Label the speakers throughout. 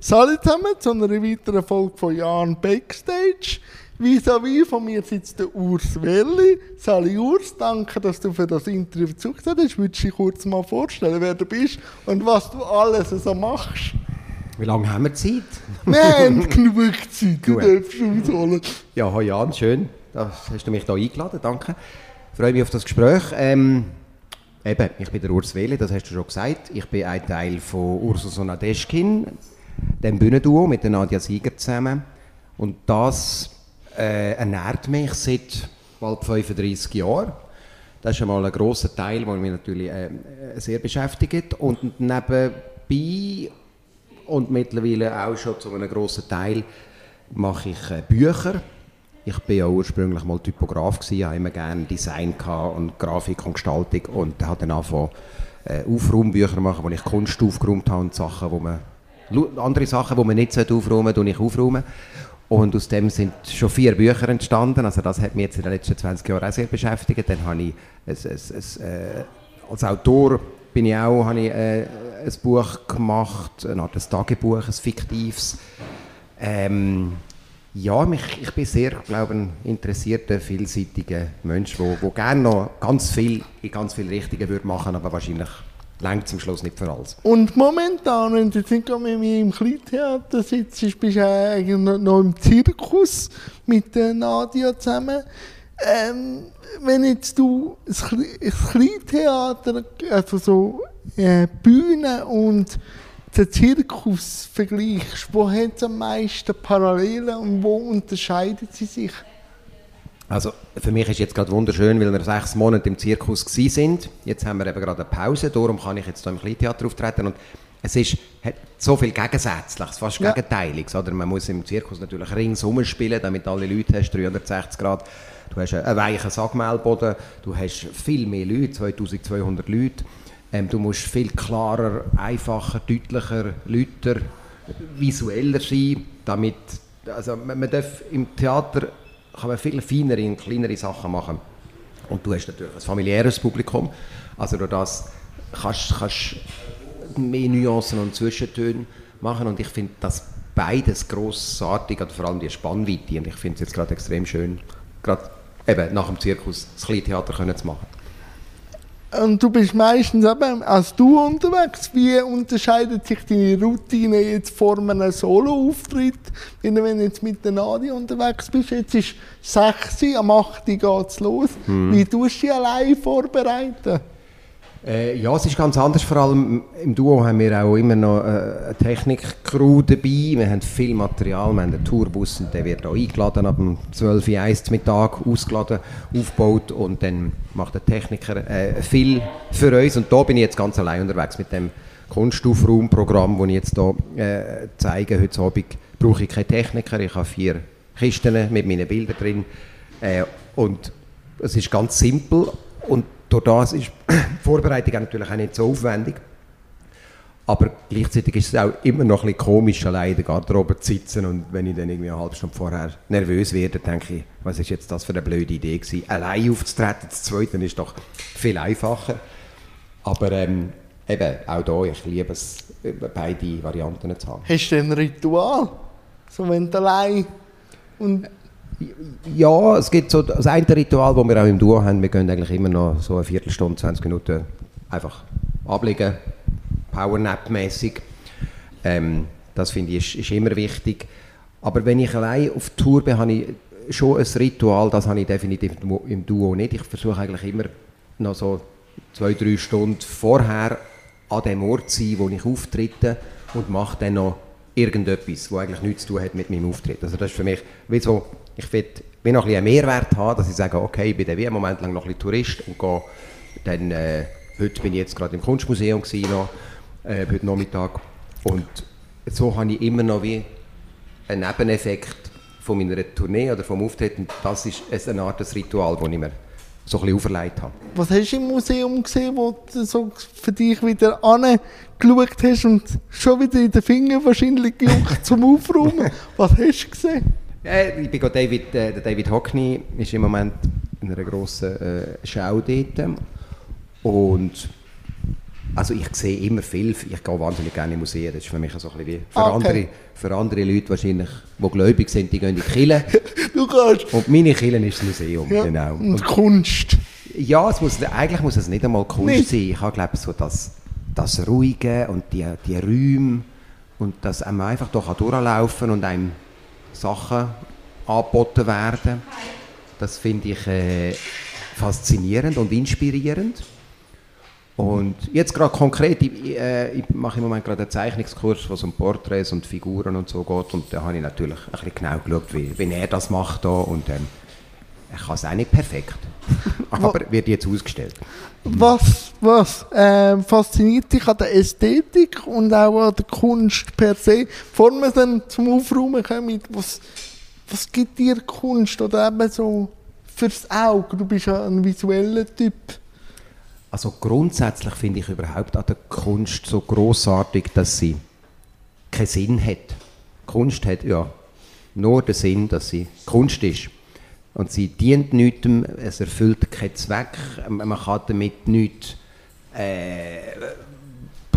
Speaker 1: Salut zusammen zu einer weiteren Folge von Jan Backstage. Vis-à-vis von mir sitzt der Urs Welli. Sali Urs, danke, dass du für das Interview zugesagt hast. Würdest du dich kurz mal vorstellen, wer du bist und was du alles so machst?
Speaker 2: Wie lange haben wir Zeit?
Speaker 1: Wir haben genug Zeit, du darfst ausholen.
Speaker 2: Ja, hallo Jan, schön. Da hast du mich hier eingeladen, danke. Ich freue mich auf das Gespräch. Ähm, eben, ich bin der Urs Wele, das hast du schon gesagt. Ich bin ein Teil von Ursus und Nadeschkin, dem Bühnenduo mit der Nadia Sieger zusammen. Und das äh, ernährt mich seit bald 35 Jahren. Das ist einmal ein grosser Teil, der mich natürlich äh, sehr beschäftigt. Und nebenbei und mittlerweile auch schon zu einem grossen Teil mache ich äh, Bücher. Ich bin ja ursprünglich mal Typograf gewesen, habe immer gerne Design und Grafik und Gestaltung und habe dann angefangen äh, Aufraumbücher machen, wo ich Kunst aufgeräumt habe und Sachen, wo man andere Sachen, die man nicht aufräumen sollte, ich aufräumen. Und aus dem sind schon vier Bücher entstanden. Also das hat mich jetzt in den letzten 20 Jahren auch sehr beschäftigt. Dann habe ich ein, ein, ein, äh, als Autor bin ich auch, habe ich, äh, ein Buch gemacht, eine Art ein Tagebuch, ein fiktives. Ähm, ja, mich, ich bin sehr, glaube ein interessierter, vielseitiger Mensch, der gerne noch ganz viel in ganz viele Richtungen würde machen, aber wahrscheinlich längt zum Schluss nicht für alles.
Speaker 1: Und momentan, wenn du jetzt nicht mit mir im Kleintheater sitzt, bist du eigentlich noch- im Zirkus mit Nadia zusammen. Ähm, wenn jetzt du das Kleintheater, also so äh, Bühne und den Zirkus vergleichst, wo hat es am meisten Parallelen und wo unterscheiden sie sich?
Speaker 2: Also für mich ist jetzt gerade wunderschön, weil wir sechs Monate im Zirkus gsi sind. Jetzt haben wir eben gerade eine Pause, darum kann ich jetzt hier im Kleintheater auftreten und es ist, hat so viel Gegensätzliches, fast
Speaker 1: Ja.
Speaker 2: Gegenteiliges. Oder? Man muss im Zirkus natürlich ringsum spielen, damit alle Leute hast, 360 Grad. Du hast einen weichen Sagmehlboden, du hast viel mehr Leute, 2200 Leute. Ähm, du musst viel klarer, einfacher, deutlicher, lauter, visueller sein, damit, also man, man darf im Theater kann man viel feinere und kleinere Sachen machen. Und du hast natürlich ein familiäres Publikum, also durch das kannst du mehr Nuancen und Zwischentöne machen und ich finde das beides grossartig, und vor allem die Spannweite und ich finde es jetzt gerade extrem schön, gerade eben nach dem Zirkus das Kleintheater können zu machen.
Speaker 1: Und du bist meistens eben als du unterwegs. Wie unterscheidet sich deine Routine jetzt vor einem Solo-Auftritt, wenn du jetzt mit der Nadia unterwegs bist? Jetzt ist 6 Uhr, am 8 Uhr geht es los. Wie tust du dich allein vorbereiten?
Speaker 2: Äh, ja, es ist ganz anders. Vor allem im Duo haben wir auch immer noch äh, eine Technik-Crew dabei. Wir haben viel Material. Wir haben einen Tourbus und der wird auch eingeladen ab dem 12 Uhr Mittag, ausgeladen, aufgebaut und dann macht der Techniker äh, viel für uns. Und da bin ich jetzt ganz allein unterwegs mit dem Kunstaufraumprogramm, das ich jetzt hier äh, zeige. Heute Abend brauche ich keinen Techniker. Ich habe vier Kisten mit meinen Bildern drin. Äh, und es ist ganz simpel und durch das ist die Vorbereitung natürlich auch nicht so aufwendig. Aber gleichzeitig ist es auch immer noch ein bisschen komisch, allein in der Garderobe zu sitzen und wenn ich dann irgendwie eine halbe Stunde vorher nervös werde, denke ich, was ist jetzt das für eine blöde Idee gewesen. Allein aufzutreten, das Zweite ist doch viel einfacher. Aber ähm, eben, auch da, ich liebe es, beide Varianten zu haben.
Speaker 1: Hast du ein Ritual? So wenn du allein und
Speaker 2: Ja, es gibt so das eine Ritual, das wir auch im Duo haben. Wir gehen eigentlich immer noch so eine Viertelstunde, 20 Minuten einfach ablegen, Powernap-mäßig. Ähm, das finde ich ist, ist immer wichtig. Aber wenn ich allein auf Tour bin, habe ich schon ein Ritual, das habe ich definitiv im Duo- im Duo nicht. Ich versuche eigentlich immer noch so zwei, drei Stunden vorher an dem Ort zu sein, wo ich auftrete und mache dann noch irgendetwas, was eigentlich nichts zu tun hat mit meinem Auftritt. Also das ist für mich wie so, ich will, noch ein bisschen einen Mehrwert haben, dass ich sage, okay, ich bin wie einen Moment lang noch ein bisschen Tourist und gehe dann, äh, heute bin ich jetzt gerade im Kunstmuseum gewesen, noch, äh, heute Nachmittag und so habe ich immer noch wie einen Nebeneffekt von meiner Tournee oder vom Auftreten. Das ist eine Art Ritual, das ich mir so ein bisschen auferlegt habe.
Speaker 1: was hast du im Museum gesehen, wo du so für dich wieder angeschaut hast und schon wieder in den Finger wahrscheinlich gejuckt zum Aufräumen? Was hast du gesehen?
Speaker 2: Äh, ich bin David, äh, der David Hockney ist im Moment in einer grossen äh, Schau dort. Und Also ich sehe immer viel, ich gehe wahnsinnig gerne in Museen, das ist für mich so ein bisschen wie für,
Speaker 1: Ah, okay.
Speaker 2: andere, für andere Leute wahrscheinlich, die gläubig sind, die gehen in die Kirche
Speaker 1: Du kannst.
Speaker 2: und meine Kirche ist das Museum,
Speaker 1: Ja.
Speaker 2: genau.
Speaker 1: Und
Speaker 2: Und
Speaker 1: Kunst.
Speaker 2: ja, es muss, eigentlich muss es nicht einmal Kunst
Speaker 1: Nicht.
Speaker 2: sein, ich habe glaube so das, das Ruhige und die, die Räume und dass man einfach kann durchlaufen und einem Sachen angeboten werden, das finde ich äh, faszinierend und inspirierend. Und jetzt gerade konkret, ich, äh, ich mache im Moment gerade einen Zeichnungskurs, wo es um Porträts und Figuren und so geht. Und da habe ich natürlich ein bisschen genau geschaut, wie, wie er das macht da. Und ähm, ich kann es auch nicht perfekt. Aber wird jetzt ausgestellt.
Speaker 1: Was, was ähm, fasziniert dich an der Ästhetik und auch an der Kunst per se? Bevor wir dann zum Aufräumen kommen, was, was gibt dir Kunst oder eben so fürs Auge? Du bist ja ein visueller Typ.
Speaker 2: Also grundsätzlich finde ich überhaupt an der Kunst so großartig, dass sie keinen Sinn hat. Kunst hat ja nur den Sinn, dass sie Kunst ist. Und sie dient niemandem, es erfüllt keinen Zweck, man kann damit nichts äh,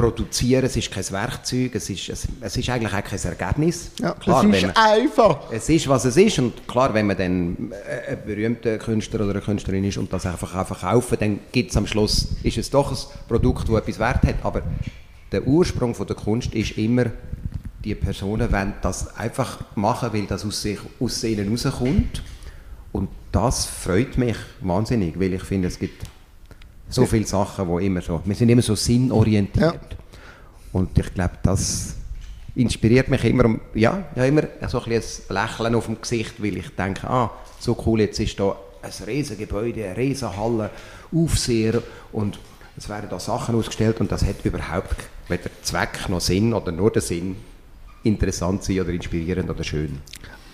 Speaker 2: produzieren, es ist kein Werkzeug, es ist, es, es ist eigentlich auch kein Ergebnis.
Speaker 1: Ja,
Speaker 2: Klar, wenn
Speaker 1: ist
Speaker 2: man-
Speaker 1: einfach.
Speaker 2: es ist, was es ist. Und klar, wenn man dann äh, ein berühmter Künstler oder eine Künstlerin ist und das einfach auch verkaufen, dann gibt es am Schluss, ist es doch ein Produkt, das etwas Wert hat. Aber der Ursprung von der Kunst ist immer, die Personen wollen das einfach machen, weil das aus, sich, aus ihnen rauskommt. Und das freut mich wahnsinnig, weil ich finde, es gibt so viele Sachen, wo immer so, wir sind immer so sinnorientiert.
Speaker 1: Ja.
Speaker 2: Und ich glaube, das inspiriert mich immer, ja, ja immer so ein, ein Lächeln auf dem Gesicht, weil ich denke, ah, so cool, jetzt ist da ein riesen Gebäude, eine riesen Halle, Aufseher und es werden da Sachen ausgestellt und das hat überhaupt weder Zweck noch Sinn oder nur den Sinn, interessant sein oder inspirierend oder schön.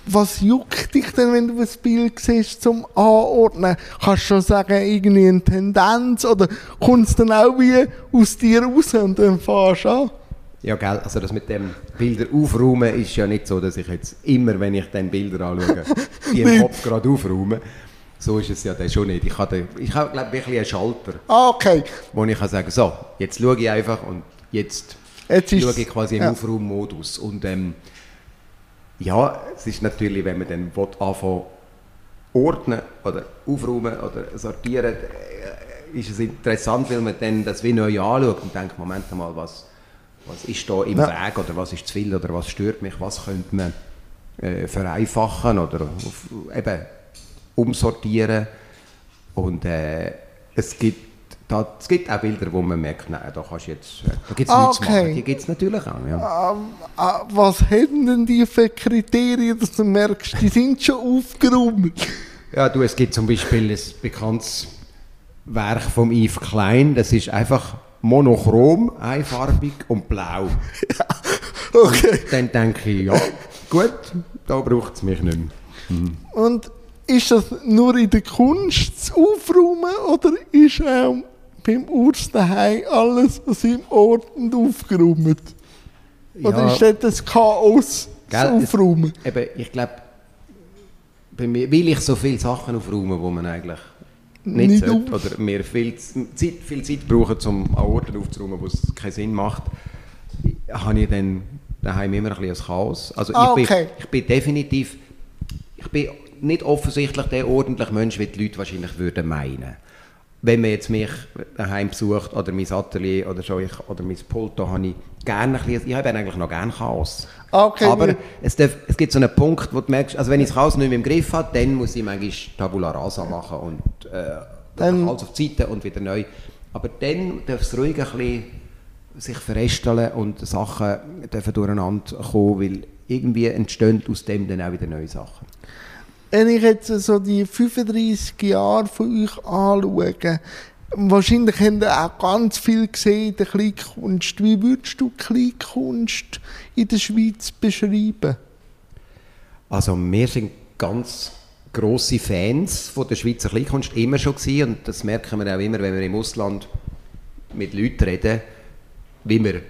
Speaker 1: Was juckt dich denn, wenn du ein Bild siehst, zum Anordnen? Kannst du schon sagen, irgendwie eine Tendenz oder kommt es dann auch wie aus dir raus und dann fährst du an?
Speaker 2: Ja, gell, also das mit dem Bilder aufräumen ist ja nicht so, dass ich jetzt immer, wenn ich dann Bilder anschaue, die im Kopf gerade aufräume. So ist es ja dann schon nicht. Ich habe, ich habe glaube ich, wirklich einen Schalter,
Speaker 1: Ah, okay.
Speaker 2: wo ich kann sagen so, jetzt schaue ich einfach und jetzt,
Speaker 1: Jetzt
Speaker 2: schaue ich quasi im
Speaker 1: ja.
Speaker 2: Aufraummodus. Und ähm, ja, es ist natürlich, wenn man dann will, anfangen ordnen oder aufräumen oder sortieren, äh, ist es interessant, weil man dann das wie neu anschaut und denkt, Moment mal, was, was ist da im
Speaker 1: Ja.
Speaker 2: Weg oder was ist zu viel oder was stört mich, was könnte man äh, vereinfachen oder auf, eben umsortieren und äh, es gibt da, es gibt auch Bilder, wo man merkt, nein, da kannst du jetzt, äh, da gibt es
Speaker 1: Ah,
Speaker 2: nichts
Speaker 1: okay.
Speaker 2: machen. Die gibt es natürlich auch, ja.
Speaker 1: Ah, ah, was haben denn die für Kriterien, dass du merkst, die sind schon aufgeräumt?
Speaker 2: Ja, du, es gibt zum Beispiel ein bekanntes Werk von Yves Klein, das ist einfach monochrom, einfarbig und blau.
Speaker 1: Okay.
Speaker 2: Dann denke ich, ja, gut, da braucht es mich nicht mehr.
Speaker 1: Und ist das nur in der Kunst zu aufräumen oder ist auch beim Urs daheim alles an seinem Ort und aufgeräumt? Oder
Speaker 2: Ja.
Speaker 1: ist das das Chaos
Speaker 2: Gell,
Speaker 1: zu
Speaker 2: es-
Speaker 1: aufräumen?
Speaker 2: Eben, ich glaube, bei mir will ich so viele Sachen aufräumen, wo man eigentlich nicht,
Speaker 1: Nicht
Speaker 2: sollte,
Speaker 1: auf-
Speaker 2: oder mir viel Zeit, viel Zeit brauchen, um an Orten aufzuräumen, wo es keinen Sinn macht, habe ich dann daheim immer ein bisschen ein Chaos. Also
Speaker 1: Ah,
Speaker 2: ich,
Speaker 1: okay.
Speaker 2: bin, ich bin definitiv, ich bin nicht offensichtlich der ordentliche Mensch, wie die Leute wahrscheinlich würden meinen. Wenn man jetzt mich daheim besucht oder mein Atelier oder so, ich, oder mein Pult, da habe ich gerne ein bisschen, ich habe eigentlich noch gerne Chaos.
Speaker 1: Ah, okay,
Speaker 2: Aber es, darf, es gibt so einen Punkt, wo du merkst, also wenn ich das Chaos nicht mehr im Griff habe, dann muss ich manchmal Tabula Rasa machen und äh,
Speaker 1: Dann-
Speaker 2: alles auf die Seite und wieder neu. Aber dann darf es ruhig ein bisschen sich verästeln und Sachen dürfen durcheinander kommen, weil irgendwie entstehen aus dem dann auch wieder neue Sachen.
Speaker 1: Wenn ich jetzt so die 35 Jahre von euch anschaue, wahrscheinlich habt ihr auch ganz viel gesehen in der Kleinkunst. Wie würdest du Kleinkunst in der Schweiz beschreiben?
Speaker 2: Also wir sind ganz grosse Fans von der Schweizer Kleinkunst immer schon gewesen und das merken wir auch immer, wenn wir im Ausland mit Leuten reden, wie wir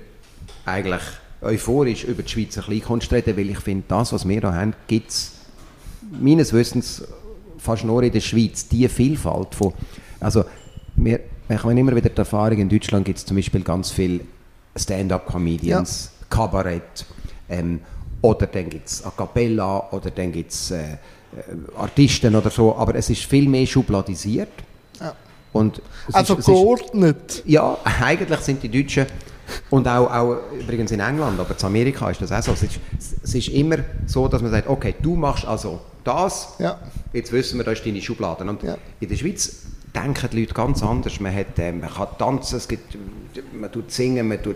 Speaker 2: eigentlich euphorisch über die Schweizer Kleinkunst reden, weil ich finde, das, was wir da haben, gibt es meines Wissens fast nur in der Schweiz, die Vielfalt von, also wir, ich habe immer wieder die Erfahrung, in Deutschland gibt es zum Beispiel ganz viele Stand-up-Comedians, ja. Kabarett, ähm, oder dann gibt es A Cappella, oder dann gibt es äh, äh, Artisten oder so, aber es ist viel mehr schubladisiert.
Speaker 1: Ja.
Speaker 2: Und
Speaker 1: also
Speaker 2: ist,
Speaker 1: geordnet?
Speaker 2: Ist, ja, eigentlich sind die Deutschen und auch, auch übrigens in England, aber in Amerika ist das auch so. Es ist, es ist immer so, dass man sagt, okay, du machst also das,
Speaker 1: ja.
Speaker 2: jetzt wissen wir, da ist deine Schublade. Und
Speaker 1: ja.
Speaker 2: in der Schweiz denken die Leute ganz anders. Man, hat, äh, man kann tanzen, es gibt, man tut singen, man tut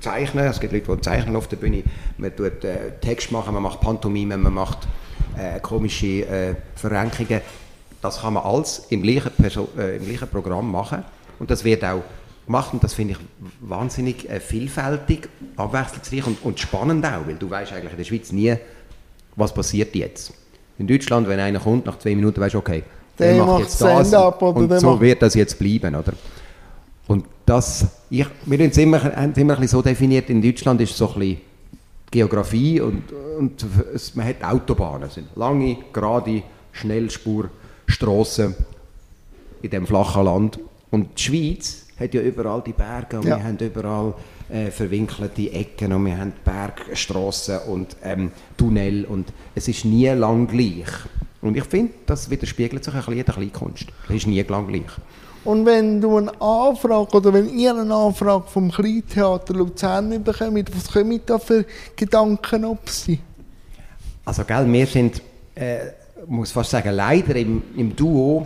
Speaker 2: zeichnen, es gibt Leute, die zeichnen auf der Bühne, man tut äh, Text machen, man macht Pantomime, man macht äh, komische äh, Verrenkungen. Das kann man alles im gleichen, Perso äh, im gleichen Programm machen und das wird auch gemacht und das finde ich wahnsinnig äh, vielfältig, abwechslungsreich und, und spannend auch, weil du weißt eigentlich in der Schweiz nie, was passiert jetzt. In Deutschland, wenn einer kommt, nach zwei Minuten weißt du, okay,
Speaker 1: der, der macht jetzt das
Speaker 2: und, und so wird das jetzt bleiben, oder? Und das, ich, wir haben es immer, haben immer ein bisschen so definiert, in Deutschland ist so ein bisschen Geografie und, und es, man hat Autobahnen, es sind lange, gerade Schnellspurstraßen in dem flachen Land. Und die Schweiz hat ja überall die Berge und ja. wir haben überall äh, verwinkelte Ecken und wir haben Bergstraßen und ähm, Tunnel und es ist nie lang gleich. Und ich finde, das widerspiegelt sich ein bisschen in der Kleinkunst. Es ist nie lang gleich.
Speaker 1: Und wenn du eine Anfrage oder wenn ihr eine Anfrage vom Kleintheater Luzern bekommt, was kommen da für Gedanken auf Sie?
Speaker 2: Also, gell, wir sind, äh, muss fast sagen, leider im, im Duo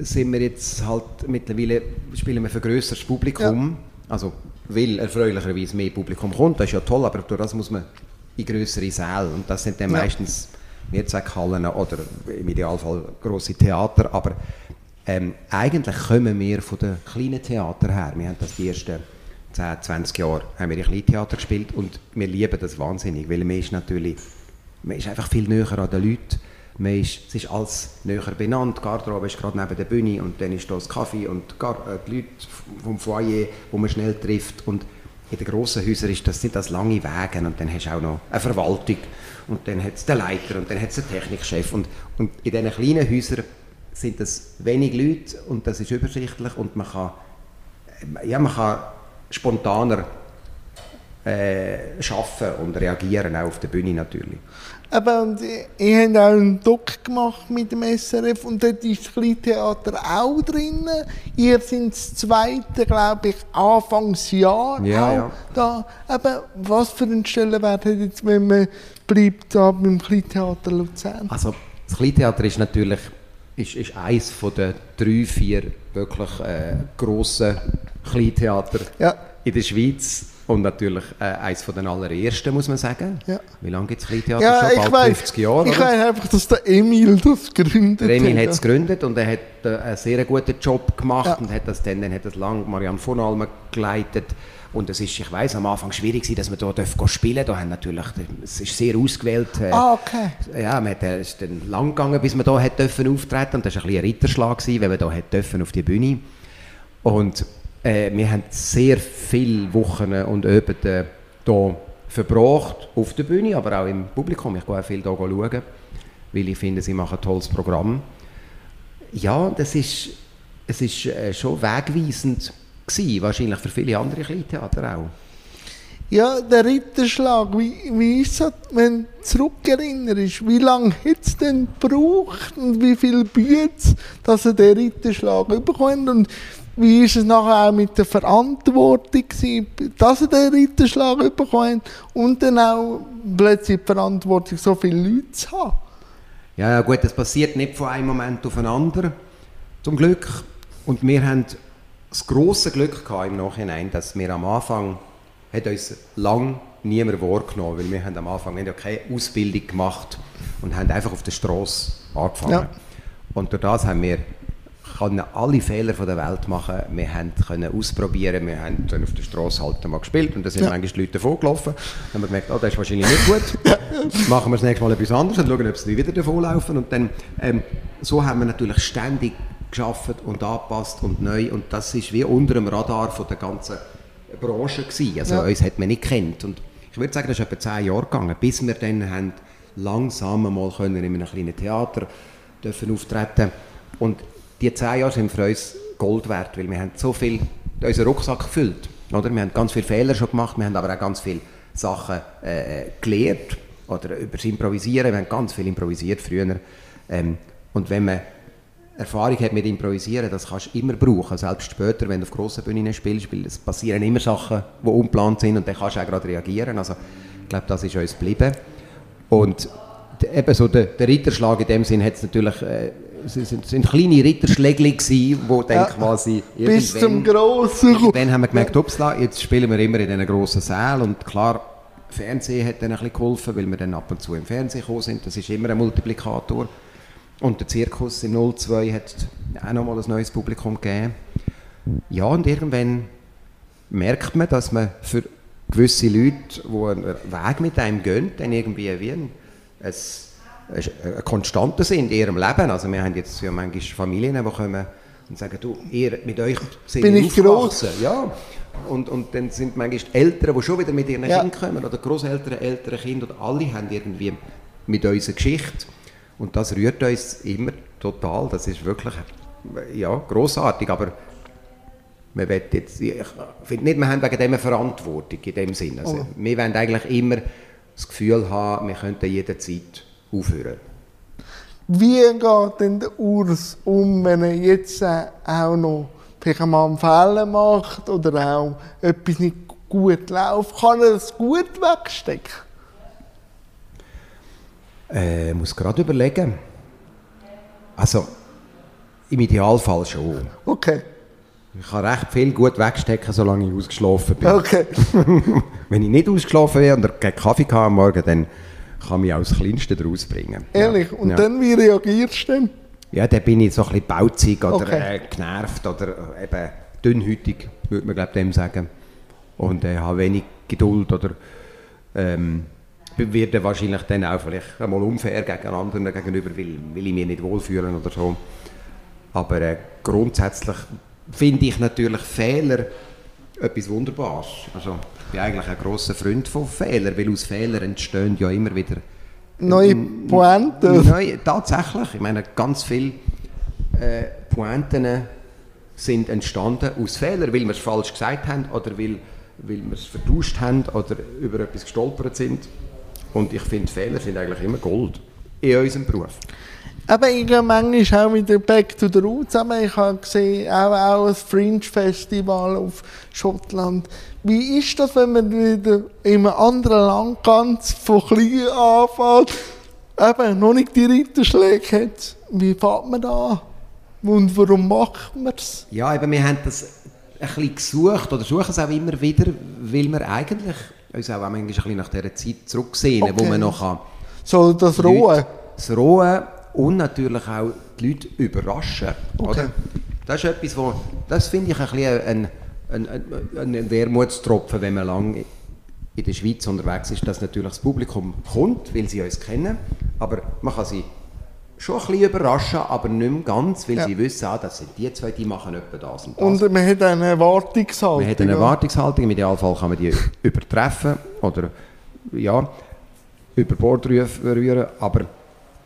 Speaker 2: sind wir jetzt halt mittlerweile, spielen wir für grösseres Publikum. Ja. Also, weil erfreulicherweise mehr Publikum kommt, das ist ja toll, aber durch das muss man in größere Säle und das sind dann ja. meistens Mehrzweckhallen oder im Idealfall grosse Theater, aber ähm, eigentlich kommen wir von den kleinen Theater her. Wir haben das die ersten 10, 20 Jahre haben wir in Kleintheater gespielt und wir lieben das wahnsinnig, weil man ist natürlich man ist einfach viel näher an den Leuten. Man ist, es ist alles näher benannt. Die Garderobe ist gerade neben der Bühne und dann ist da das Kaffee und äh, die Leute vom Foyer, wo man schnell trifft. Und in den grossen Häusern ist das, sind das lange Wege und dann hast du auch noch eine Verwaltung und dann hat es den Leiter und dann hat es den Technikchef. Und, und in diesen kleinen Häusern sind das wenig Leute und das ist übersichtlich und man kann, ja, man kann spontaner äh, schaffen und reagieren, auch auf der Bühne natürlich.
Speaker 1: Aber und ihr habt auch einen Doc gemacht mit dem SRF und dort ist das Kleintheater auch drin. Ihr seid das zweite, glaube ich, Anfangsjahr
Speaker 2: ja,
Speaker 1: auch
Speaker 2: ja.
Speaker 1: da. Aber was für einen Stellenwert hat jetzt, wenn man bleibt da beim Kleintheater Luzern?
Speaker 2: Also das Kleintheater ist natürlich ist, ist eines den drei, vier wirklich äh, grossen Kleintheater
Speaker 1: ja.
Speaker 2: in der Schweiz. Und natürlich äh, eines von den allerersten, muss man sagen.
Speaker 1: Ja.
Speaker 2: Wie lange gibt es Kleintheater
Speaker 1: ja,
Speaker 2: schon? Bald
Speaker 1: weiß,
Speaker 2: 50 Jahre?
Speaker 1: Ich weiß einfach, dass der Emil das gegründet
Speaker 2: hat. Der Emil hat es gegründet und er hat äh, einen sehr guten Job gemacht
Speaker 1: Ja.
Speaker 2: und hat das dann, dann hat das lang Marianne von Almen geleitet. Und es ist, ich weiß, am Anfang schwierig dass man da dürfen spielen durfte. Da haben natürlich, es ist sehr ausgewählt. Äh,
Speaker 1: Ah, okay.
Speaker 2: ja, man hat, äh, es ist dann lang gegangen, bis man da hat dürfen auftreten und das war ein, bisschen ein Ritterschlag, gewesen, wenn man da dürfen auf die Bühne. Und äh, wir haben sehr viele Wochen und Abende hier verbracht, auf der Bühne, aber auch im Publikum. Ich gehe auch viel hier schauen, weil ich finde, sie machen ein tolles Programm. Ja, das ist, es ist äh, schon wegweisend gewesen, wahrscheinlich für viele andere Kleintheater auch.
Speaker 1: Ja, der Ritterschlag, wie, wie ist das, wenn du zurückerinnerst, wie lange hat es denn gebraucht und wie viel Bütze, dass er den Ritterschlag bekommt und wie ist es nachher auch mit der Verantwortung gewesen, dass er den Ritterschlag bekommt und dann auch plötzlich die Verantwortung, so viele Leute zu haben?
Speaker 2: Ja, ja, gut, das passiert nicht von einem Moment auf den anderen, zum Glück. Und wir haben das grosse Glück gehabt im Nachhinein, dass wir am Anfang hat uns lang niemand wahrgenommen, weil wir haben am Anfang wir haben ja keine Ausbildung gemacht und haben einfach auf der Straße angefangen.
Speaker 1: Ja.
Speaker 2: Und durch das haben wir können alle Fehler von der Welt machen. Wir haben können ausprobieren, wir haben dann auf der Straße halt mal gespielt und da sind
Speaker 1: Ja.
Speaker 2: manchmal die Leute davon gelaufen. Dann haben wir gemerkt, oh, das ist wahrscheinlich nicht gut. Machen wir das nächste Mal etwas anderes und schauen, ob sie wieder davonlaufen. Und dann, ähm, so haben wir natürlich ständig geschafft und angepasst und neu und das ist wie unter dem Radar von der ganzen Branche gewesen. Also
Speaker 1: Ja.
Speaker 2: uns hat man nicht kennt. Und ich würde sagen, das ist etwa zehn Jahre gegangen, bis wir dann haben langsam mal können in einem kleinen Theater dürfen auftreten und die zehn Jahre sind für uns Gold wert, weil wir haben so viel unseren Rucksack gefüllt. Oder? Wir haben ganz viele Fehler schon gemacht, wir haben aber auch ganz viele Sachen äh, gelernt oder über das Improvisieren. Wir haben ganz viel improvisiert früher. Ähm, und wenn man Erfahrung hat mit Improvisieren, das kannst du immer brauchen, selbst später, wenn du auf grossen Bühnen spielst, weil es passieren immer Sachen, die unplant sind und dann kannst du auch gerade reagieren. Also ich glaube, das ist uns geblieben. Und eben so der, der Ritterschlag in dem Sinn hat es natürlich, äh, es sind, sind kleine Ritterschläge wo dann ja, quasi
Speaker 1: bis zum grossen.
Speaker 2: Dann haben wir gemerkt, upsla, jetzt spielen wir immer in diesen grossen Sälen und klar, Fernsehen hat dann ein bisschen geholfen, weil wir dann ab und zu im Fernsehen gekommen sind. Das ist immer ein Multiplikator. Und der Zirkus im 02 hat auch nochmal ein neues Publikum gegeben. Ja, und irgendwann merkt man, dass man für gewisse Leute, die einen Weg mit einem gehen, dann irgendwie wie ein, ein, ein Konstante sind in ihrem Leben. Also wir haben jetzt ja manchmal Familien, die kommen und sagen, du, ihr, mit euch
Speaker 1: sind Bin ich groß?
Speaker 2: Ja. Und, und dann sind manchmal Eltern, die schon wieder mit ihren ja. Kindern kommen, oder Großeltern, ältere Kinder, oder alle haben irgendwie mit unserer Geschichte. Und das rührt uns immer total. Das ist wirklich ja, grossartig, aber man jetzt, ich finde nicht, wir haben wegen dem eine Verantwortung in dem Sinne. Also, oh. Wir wollen eigentlich immer das Gefühl haben, wir könnten jederzeit aufhören.
Speaker 1: Wie geht denn der Urs um, wenn er jetzt äh, auch noch vielleicht mal einen Fehler macht oder auch etwas nicht gut läuft? Kann er das gut wegstecken?
Speaker 2: Äh, ich muss gerade überlegen. Also, im Idealfall schon.
Speaker 1: Okay.
Speaker 2: Ich kann recht viel gut wegstecken, solange ich ausgeschlafen bin.
Speaker 1: Okay.
Speaker 2: Wenn ich nicht ausgeschlafen bin oder keinen Kaffee am Morgen, dann kann mich auch das Kleinste daraus bringen.
Speaker 1: Ehrlich? Ja. Und ja. dann, wie reagierst du denn?
Speaker 2: Ja, dann bin ich so ein bisschen bauzig oder okay. äh, genervt oder äh, eben dünnhütig, würde man glaube dem sagen. Und äh, habe wenig Geduld oder ähm, werde wahrscheinlich dann auch vielleicht einmal unfair gegen anderen gegenüber, weil, weil ich mich nicht wohlfühle oder so. Aber äh, grundsätzlich finde ich natürlich Fehler etwas Wunderbares. Also, bin eigentlich ein großer Freund von Fehlern, weil aus Fehlern entstehen ja immer wieder
Speaker 1: neue Pointen.
Speaker 2: Neue, tatsächlich. Ich meine, ganz viele äh, Pointen sind entstanden aus Fehlern, weil wir es falsch gesagt haben oder weil, weil wir es vertauscht haben oder über etwas gestolpert sind. Und ich finde, Fehler sind eigentlich immer Gold in unserem Beruf.
Speaker 1: Aber ich gehe manchmal auch mit der Back to the Roots zusammen. Ich habe gesehen, auch, auch ein Fringe-Festival auf Schottland. Wie ist das, wenn man wieder in einem anderen Land ganz von klein anfängt, eben noch nicht die Ritterschläge hat? Wie fährt man da an? Und warum macht man es?
Speaker 2: Ja, eben, wir haben das ein bisschen gesucht oder suchen es auch immer wieder, weil wir eigentlich uns auch manchmal ein bisschen nach dieser Zeit zurücksehen, okay. wo man noch kann
Speaker 1: so das Rohe?
Speaker 2: Das Rohe und natürlich auch die Leute überraschen. Okay. Oder? Das ist etwas, wo, das finde ich ein bisschen ein, ein, ein, ein Wermutstropfen, wenn man lange in der Schweiz unterwegs ist, dass natürlich das Publikum kommt, weil sie uns kennen, aber man kann sie schon ein bisschen überraschen, aber nicht mehr ganz, weil ja. sie wissen, ah, das sind die zwei, die machen etwa das und
Speaker 1: das. Und man hat eine Erwartungshaltung.
Speaker 2: Man hat eine Erwartungshaltung, im Idealfall kann man die übertreffen oder ja, über Bord rühren, aber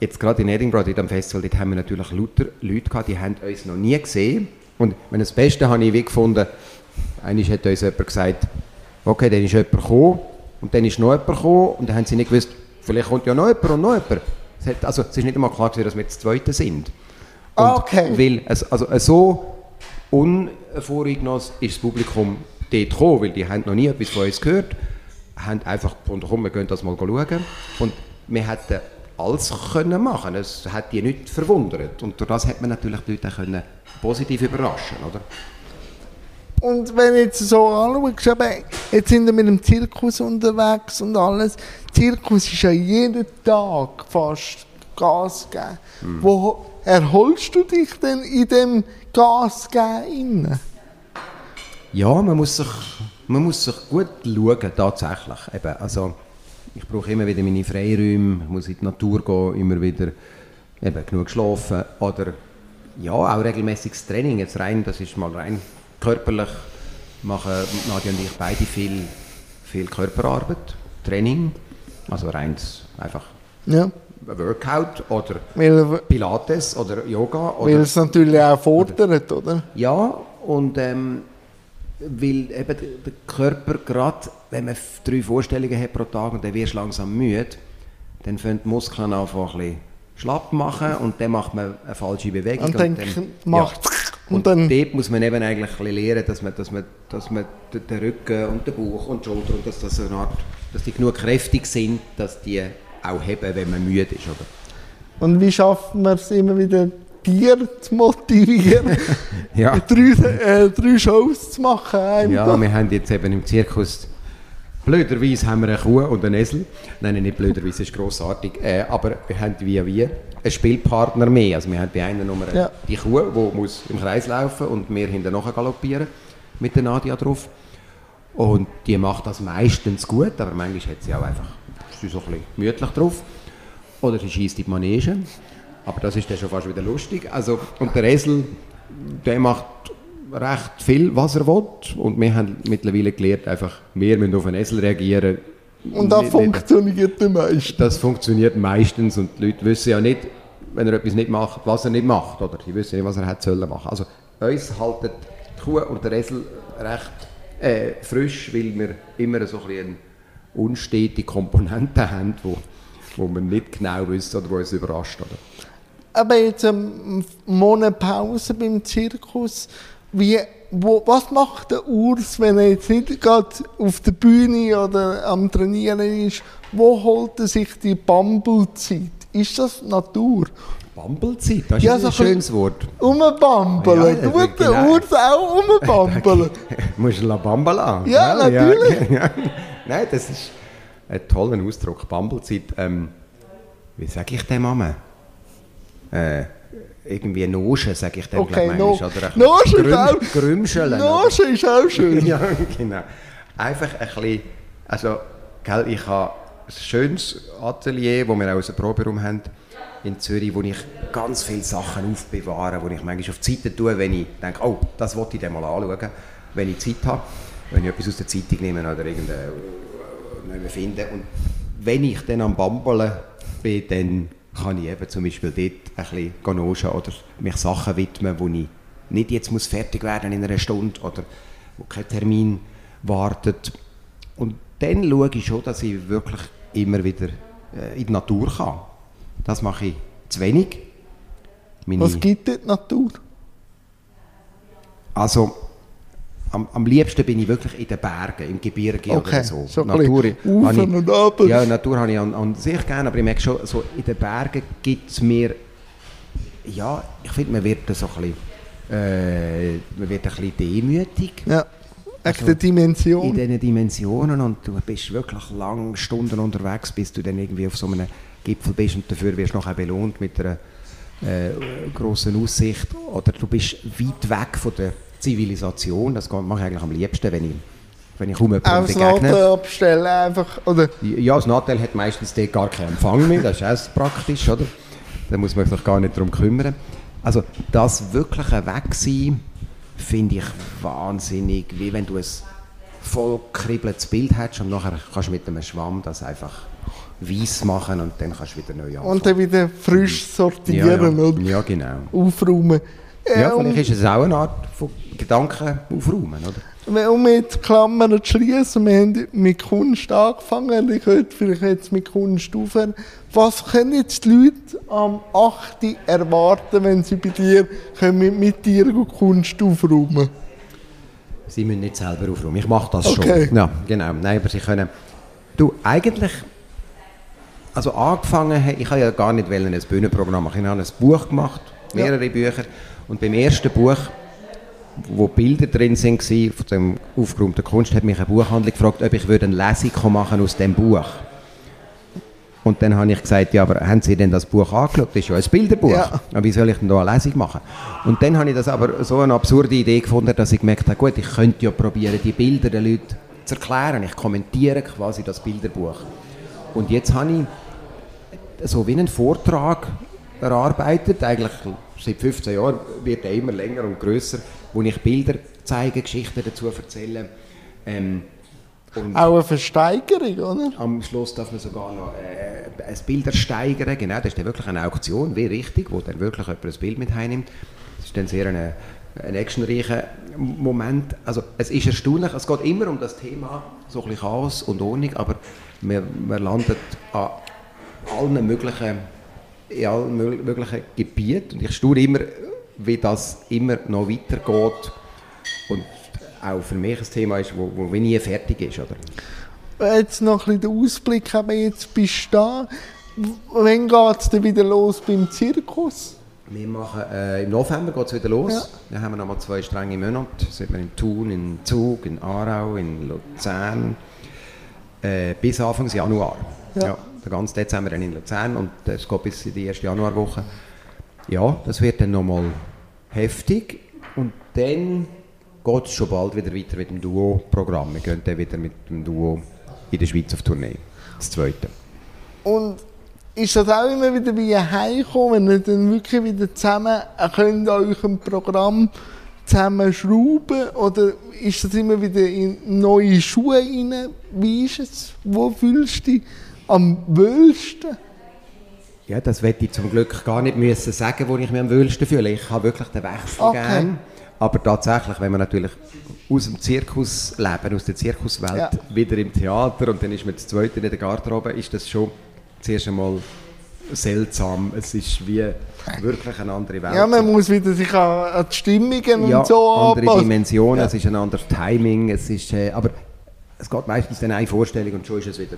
Speaker 2: jetzt gerade in Edinburgh, in diesem Festival, dort haben wir natürlich lauter Leute gehabt, die haben uns noch nie gesehen und wenn das Beste habe ich wie gefunden, eigentlich hat uns jemand gesagt, okay, dann ist jemand gekommen und dann ist noch jemand gekommen und dann haben sie nicht gewusst, vielleicht kommt ja noch jemand und noch jemand. Es, hat, also, es ist nicht einmal klar, dass wir das Zweite sind.
Speaker 1: Und okay.
Speaker 2: Weil es, also, so unvoreingenommen ist das Publikum dort gekommen, weil die haben noch nie etwas von uns gehört, haben einfach gefunden, komm, wir gehen das mal schauen. Und wir hätten alles können machen Es hat die nicht verwundert. Und durch das hat man natürlich die Leute können positiv überraschen oder?
Speaker 1: Und wenn du jetzt so anschaust, jetzt sind wir mit dem Zirkus unterwegs und alles. Zirkus ist ja jeden Tag fast Gas geben. Mhm. Wo erholst du dich denn in dem Gas geben?
Speaker 2: Ja, man muss sich, man muss sich gut schauen, tatsächlich. Eben, also, ich brauche immer wieder meine Freiräume, ich muss in die Natur gehen, immer wieder eben, genug schlafen oder ja, auch regelmäßiges Training. Jetzt rein, das ist mal rein körperlich machen Nadja und ich beide viel, viel Körperarbeit, Training, also rein einfach
Speaker 1: ja.
Speaker 2: Workout oder
Speaker 1: Weil,
Speaker 2: Pilates oder Yoga.
Speaker 1: weil
Speaker 2: Oder,
Speaker 1: es natürlich auch fordert, oder?
Speaker 2: ja, und ähm, weil eben der Körper gerade, wenn man drei Vorstellungen hat pro Tag und dann wirst du langsam müde, dann fangen die Muskeln einfach ein bisschen schlapp machen und dann macht man eine falsche Bewegung.
Speaker 1: Und dann macht
Speaker 2: und,
Speaker 1: und dann
Speaker 2: dort muss man eben eigentlich ein bisschen lernen, dass man, dass man, dass man den Rücken und den Bauch und die Schulter und dass, das eine Art, dass die genug kräftig sind, dass die auch heben, wenn man müde ist. Oder?
Speaker 1: Und wie schafft man es immer wieder, Tiere zu motivieren,
Speaker 2: Ja.
Speaker 1: drei, äh, drei Shows zu machen? einem
Speaker 2: Ja, wir haben jetzt eben im Zirkus blöderweise haben wir eine Kuh und einen Esel. Nein, nicht blöderweise, ist grossartig. Äh, aber wir haben wie wie einen Spielpartner mehr. Also wir haben bei einer Nummer
Speaker 1: Ja.
Speaker 2: die Kuh, die muss im Kreis laufen und wir hinterher galoppieren mit der Nadia drauf. Und die macht das meistens gut, aber manchmal hat sie auch einfach ist sie so ein bisschen gemütlich drauf. Oder sie schießt in die Manege. Aber das ist dann schon fast wieder lustig. Also, und der Esel, der macht recht viel, was er will. Und wir haben mittlerweile gelernt, einfach, wir müssen auf einen Esel reagieren.
Speaker 1: Und das
Speaker 2: Nicht- nicht-
Speaker 1: funktioniert am meisten.
Speaker 2: das funktioniert meistens und die Leute wissen ja nicht, wenn er etwas nicht macht, was er nicht macht. Oder? Die wissen nicht, was er hätte sollen machen. Also uns halten die Kuh und der Esel recht äh, frisch, weil wir immer so ein bisschen eine unstetige Komponente haben, wo, wo wir nicht genau wissen oder wo uns überrascht. Oder?
Speaker 1: Aber jetzt ähm, Monat Pause beim Zirkus. Wie, wo, was macht der Urs, wenn er jetzt nicht gerade auf der Bühne oder am Trainieren ist? Wo holt er sich die Bambelzeit? Ist das Natur?
Speaker 2: Bumblezeit, das ist
Speaker 1: Ja,
Speaker 2: ein
Speaker 1: so
Speaker 2: schönes Wort.
Speaker 1: Umbambeln.
Speaker 2: Ja, das
Speaker 1: Tut der
Speaker 2: genau.
Speaker 1: Urs auch umbambeln?
Speaker 2: Musst du La Bambala?
Speaker 1: Ja, natürlich.
Speaker 2: Ja. Nein, das ist ein toller Ausdruck. Bumblezeit, ähm, wie sage ich dem Mama? Äh, irgendwie Noschen, sage ich dem
Speaker 1: Okay, no
Speaker 2: manchmal, oder?
Speaker 1: Noschen ist auch...
Speaker 2: Grümscheln.
Speaker 1: Noschen ist auch schön.
Speaker 2: ja, genau. Einfach ein bisschen, also, gell, ich habe ein schönes Atelier, wo wir auch einen Proberaum haben in Zürich, wo ich ganz viele Sachen aufbewahre, wo ich manchmal auf die Seite tue, wenn ich denke, oh, das wollte ich dann mal anschauen, wenn ich Zeit habe, wenn ich etwas aus der Zeitung nehme oder irgendeine finde. Und wenn ich dann am Bambeln bin, dann kann ich eben zum Beispiel dort ein bisschen ganoschen oder mich Sachen widmen, wo ich nicht jetzt muss fertig werden in einer Stunde oder wo kein Termin wartet. Und dann schaue ich schon, dass ich wirklich immer wieder äh, in die Natur kann. Das mache ich zu wenig. Meine-
Speaker 1: Was gibt die Natur?
Speaker 2: also am, am liebsten bin ich wirklich in den Bergen, im Gebirge
Speaker 1: Okay,
Speaker 2: oder so.
Speaker 1: so
Speaker 2: Natur,
Speaker 1: Auf und ab.
Speaker 2: Ja, Natur habe ich an, an sich gerne, aber ich merke schon, so in den Bergen gibt es mir, ja, ich finde, man wird so ein bisschen, äh, man wird ein bisschen demütig
Speaker 1: Ja,
Speaker 2: Also, in
Speaker 1: Dimension.
Speaker 2: diesen Dimensionen und du bist wirklich lange Stunden unterwegs, bis du dann irgendwie auf so einem Gipfel bist und dafür wirst du auch belohnt mit einer äh, grossen Aussicht oder du bist weit weg von der Zivilisation, das mache ich eigentlich am liebsten, wenn ich, wenn ich kaum jemandem
Speaker 1: Aufs
Speaker 2: begegne.
Speaker 1: Laden abstellen einfach. Oder
Speaker 2: Ja, das Nattel hat meistens dort gar keinen Empfang mehr, das ist auch praktisch, oder? Da muss man sich gar nicht darum kümmern. Also das wirkliche Wegsein finde ich wahnsinnig, wie wenn du ein voll kribbeltes Bild hast und nachher kannst du mit einem Schwamm das einfach weiß machen und dann kannst du wieder neu anfangen.
Speaker 1: und dann wieder frisch
Speaker 2: ja,
Speaker 1: sortieren
Speaker 2: ja.
Speaker 1: oder
Speaker 2: ja, genau.
Speaker 1: aufräumen.
Speaker 2: Ja,
Speaker 1: und-
Speaker 2: vielleicht ist es auch eine Art von Gedanken aufräumen, oder?
Speaker 1: Um jetzt Klammern zu schließen, wir haben mit Kunst angefangen, ich könnte vielleicht jetzt mit Kunst aufhören. Was können jetzt die Leute am 8. erwarten, wenn sie bei dir können mit, dir Kunst aufräumen?
Speaker 2: Sie müssen nicht selber aufräumen. Ich mache das
Speaker 1: Okay.
Speaker 2: schon. Ja, genau. Nein, aber Sie können. Du, eigentlich. Also angefangen, habe- ich habe ja gar nicht ein Bühnenprogramm machen. Ich habe ein Buch gemacht, mehrere Bücher. Und beim ersten Buch, wo Bilder drin sind, waren, von dem aufgeräumten Kunst, hat mich eine Buchhandlung gefragt, ob ich würde eine Lesung machen aus dem Buch. Und dann habe ich gesagt, ja, aber haben Sie denn das Buch angeschaut? Das ist ja ein Bilderbuch.
Speaker 1: Ja,
Speaker 2: wie soll ich denn da eine Lesung machen? Und dann habe ich das aber so eine absurde Idee gefunden, dass ich gemerkt habe, gut, ich könnte ja probieren, die Bilder den Leuten zu erklären. Ich kommentiere quasi das Bilderbuch. Und jetzt habe ich so wie einen Vortrag erarbeitet, eigentlich seit 15 Jahren wird er immer länger und größer, wo ich Bilder zeige, Geschichten dazu erzähle. Ähm,
Speaker 1: Auch eine Versteigerung, oder?
Speaker 2: am Schluss darf man sogar noch äh, ein Bild ersteigern. Genau, das ist dann wirklich eine Auktion, wie richtig, wo dann wirklich jemand ein Bild mit heimnimmt. Das ist dann sehr eine, ein actionreicher Moment. Also es ist erstaunlich, es geht immer um das Thema so ein bisschen Chaos und Ordnung, aber man, man landet an allen möglichen, in allen mö- möglichen Gebieten und ich staune immer, wie das immer noch weitergeht und auch für mich ein Thema ist, wo, wo nie fertig ist. Oder?
Speaker 1: Jetzt noch ein bisschen den Ausblick, aber jetzt bist du da. Wann geht es denn wieder los beim Zirkus?
Speaker 2: Wir machen, äh, Im November geht es wieder los.
Speaker 1: Ja.
Speaker 2: Dann haben wir nochmal zwei strenge Monate. Sind wir in Thun, in Zug, in Aarau, in Luzern. Äh, bis Anfang Januar.
Speaker 1: Ja.
Speaker 2: Den ganzen Dezember in Luzern und es geht bis in die erste Januarwoche. Ja, das wird dann nochmal heftig. Und dann geht es schon bald wieder weiter mit dem Duo-Programm. Wir gehen dann wieder mit dem Duo in der Schweiz auf Tournee. Das zweite.
Speaker 1: Und ist das auch immer wieder wie ein Heimkommen, wenn ihr dann wirklich wieder zusammen könnt an eurem Programm zusammenschrauben? Oder ist das immer wieder in neue Schuhe rein? Wie ist es? Wo fühlst du dich am wohlsten?
Speaker 2: Ja, das werde ich zum Glück gar nicht müssen sagen, wo ich mich am wohlsten fühle. Ich habe wirklich den Wechsel
Speaker 1: Okay.
Speaker 2: gern. Aber tatsächlich, wenn man natürlich aus dem Zirkusleben, aus der Zirkuswelt,
Speaker 1: Ja.
Speaker 2: wieder im Theater und dann ist man das zweite in der Garderobe, ist das schon zuerst einmal seltsam. Es ist wie wirklich eine andere Welt.
Speaker 1: Ja, man muss wieder sich an, an die Stimmungen
Speaker 2: Ja,
Speaker 1: und so
Speaker 2: andere
Speaker 1: anpassen.
Speaker 2: Dimensionen,
Speaker 1: Ja.
Speaker 2: es ist ein anderes Timing, es ist, äh, aber es geht meistens dann eine Vorstellung und schon ist es wieder,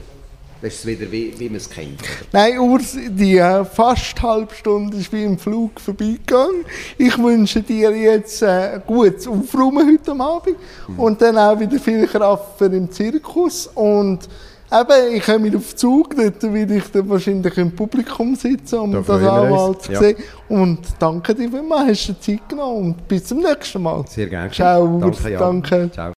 Speaker 2: das ist es wieder wie, wie man es kennt. Oder?
Speaker 1: Nein, Urs, die äh, fast halbe Stunde ist wie im Flug vorbeigegangen. Ich wünsche dir jetzt äh, gutes Aufräumen heute am Abend und dann auch wieder viel Kraft für den Zirkus. Und eben, ich komme auf den Zug, dort will ich dann wahrscheinlich im Publikum sitzen, um
Speaker 2: Da
Speaker 1: das auch mal zu
Speaker 2: ja.
Speaker 1: sehen. Und danke dir vielmals, hast du dir Zeit genommen und bis zum nächsten Mal.
Speaker 2: Sehr gerne.
Speaker 1: Ciao, Urs,
Speaker 2: Danke, Jan.
Speaker 1: danke.
Speaker 2: Ciao.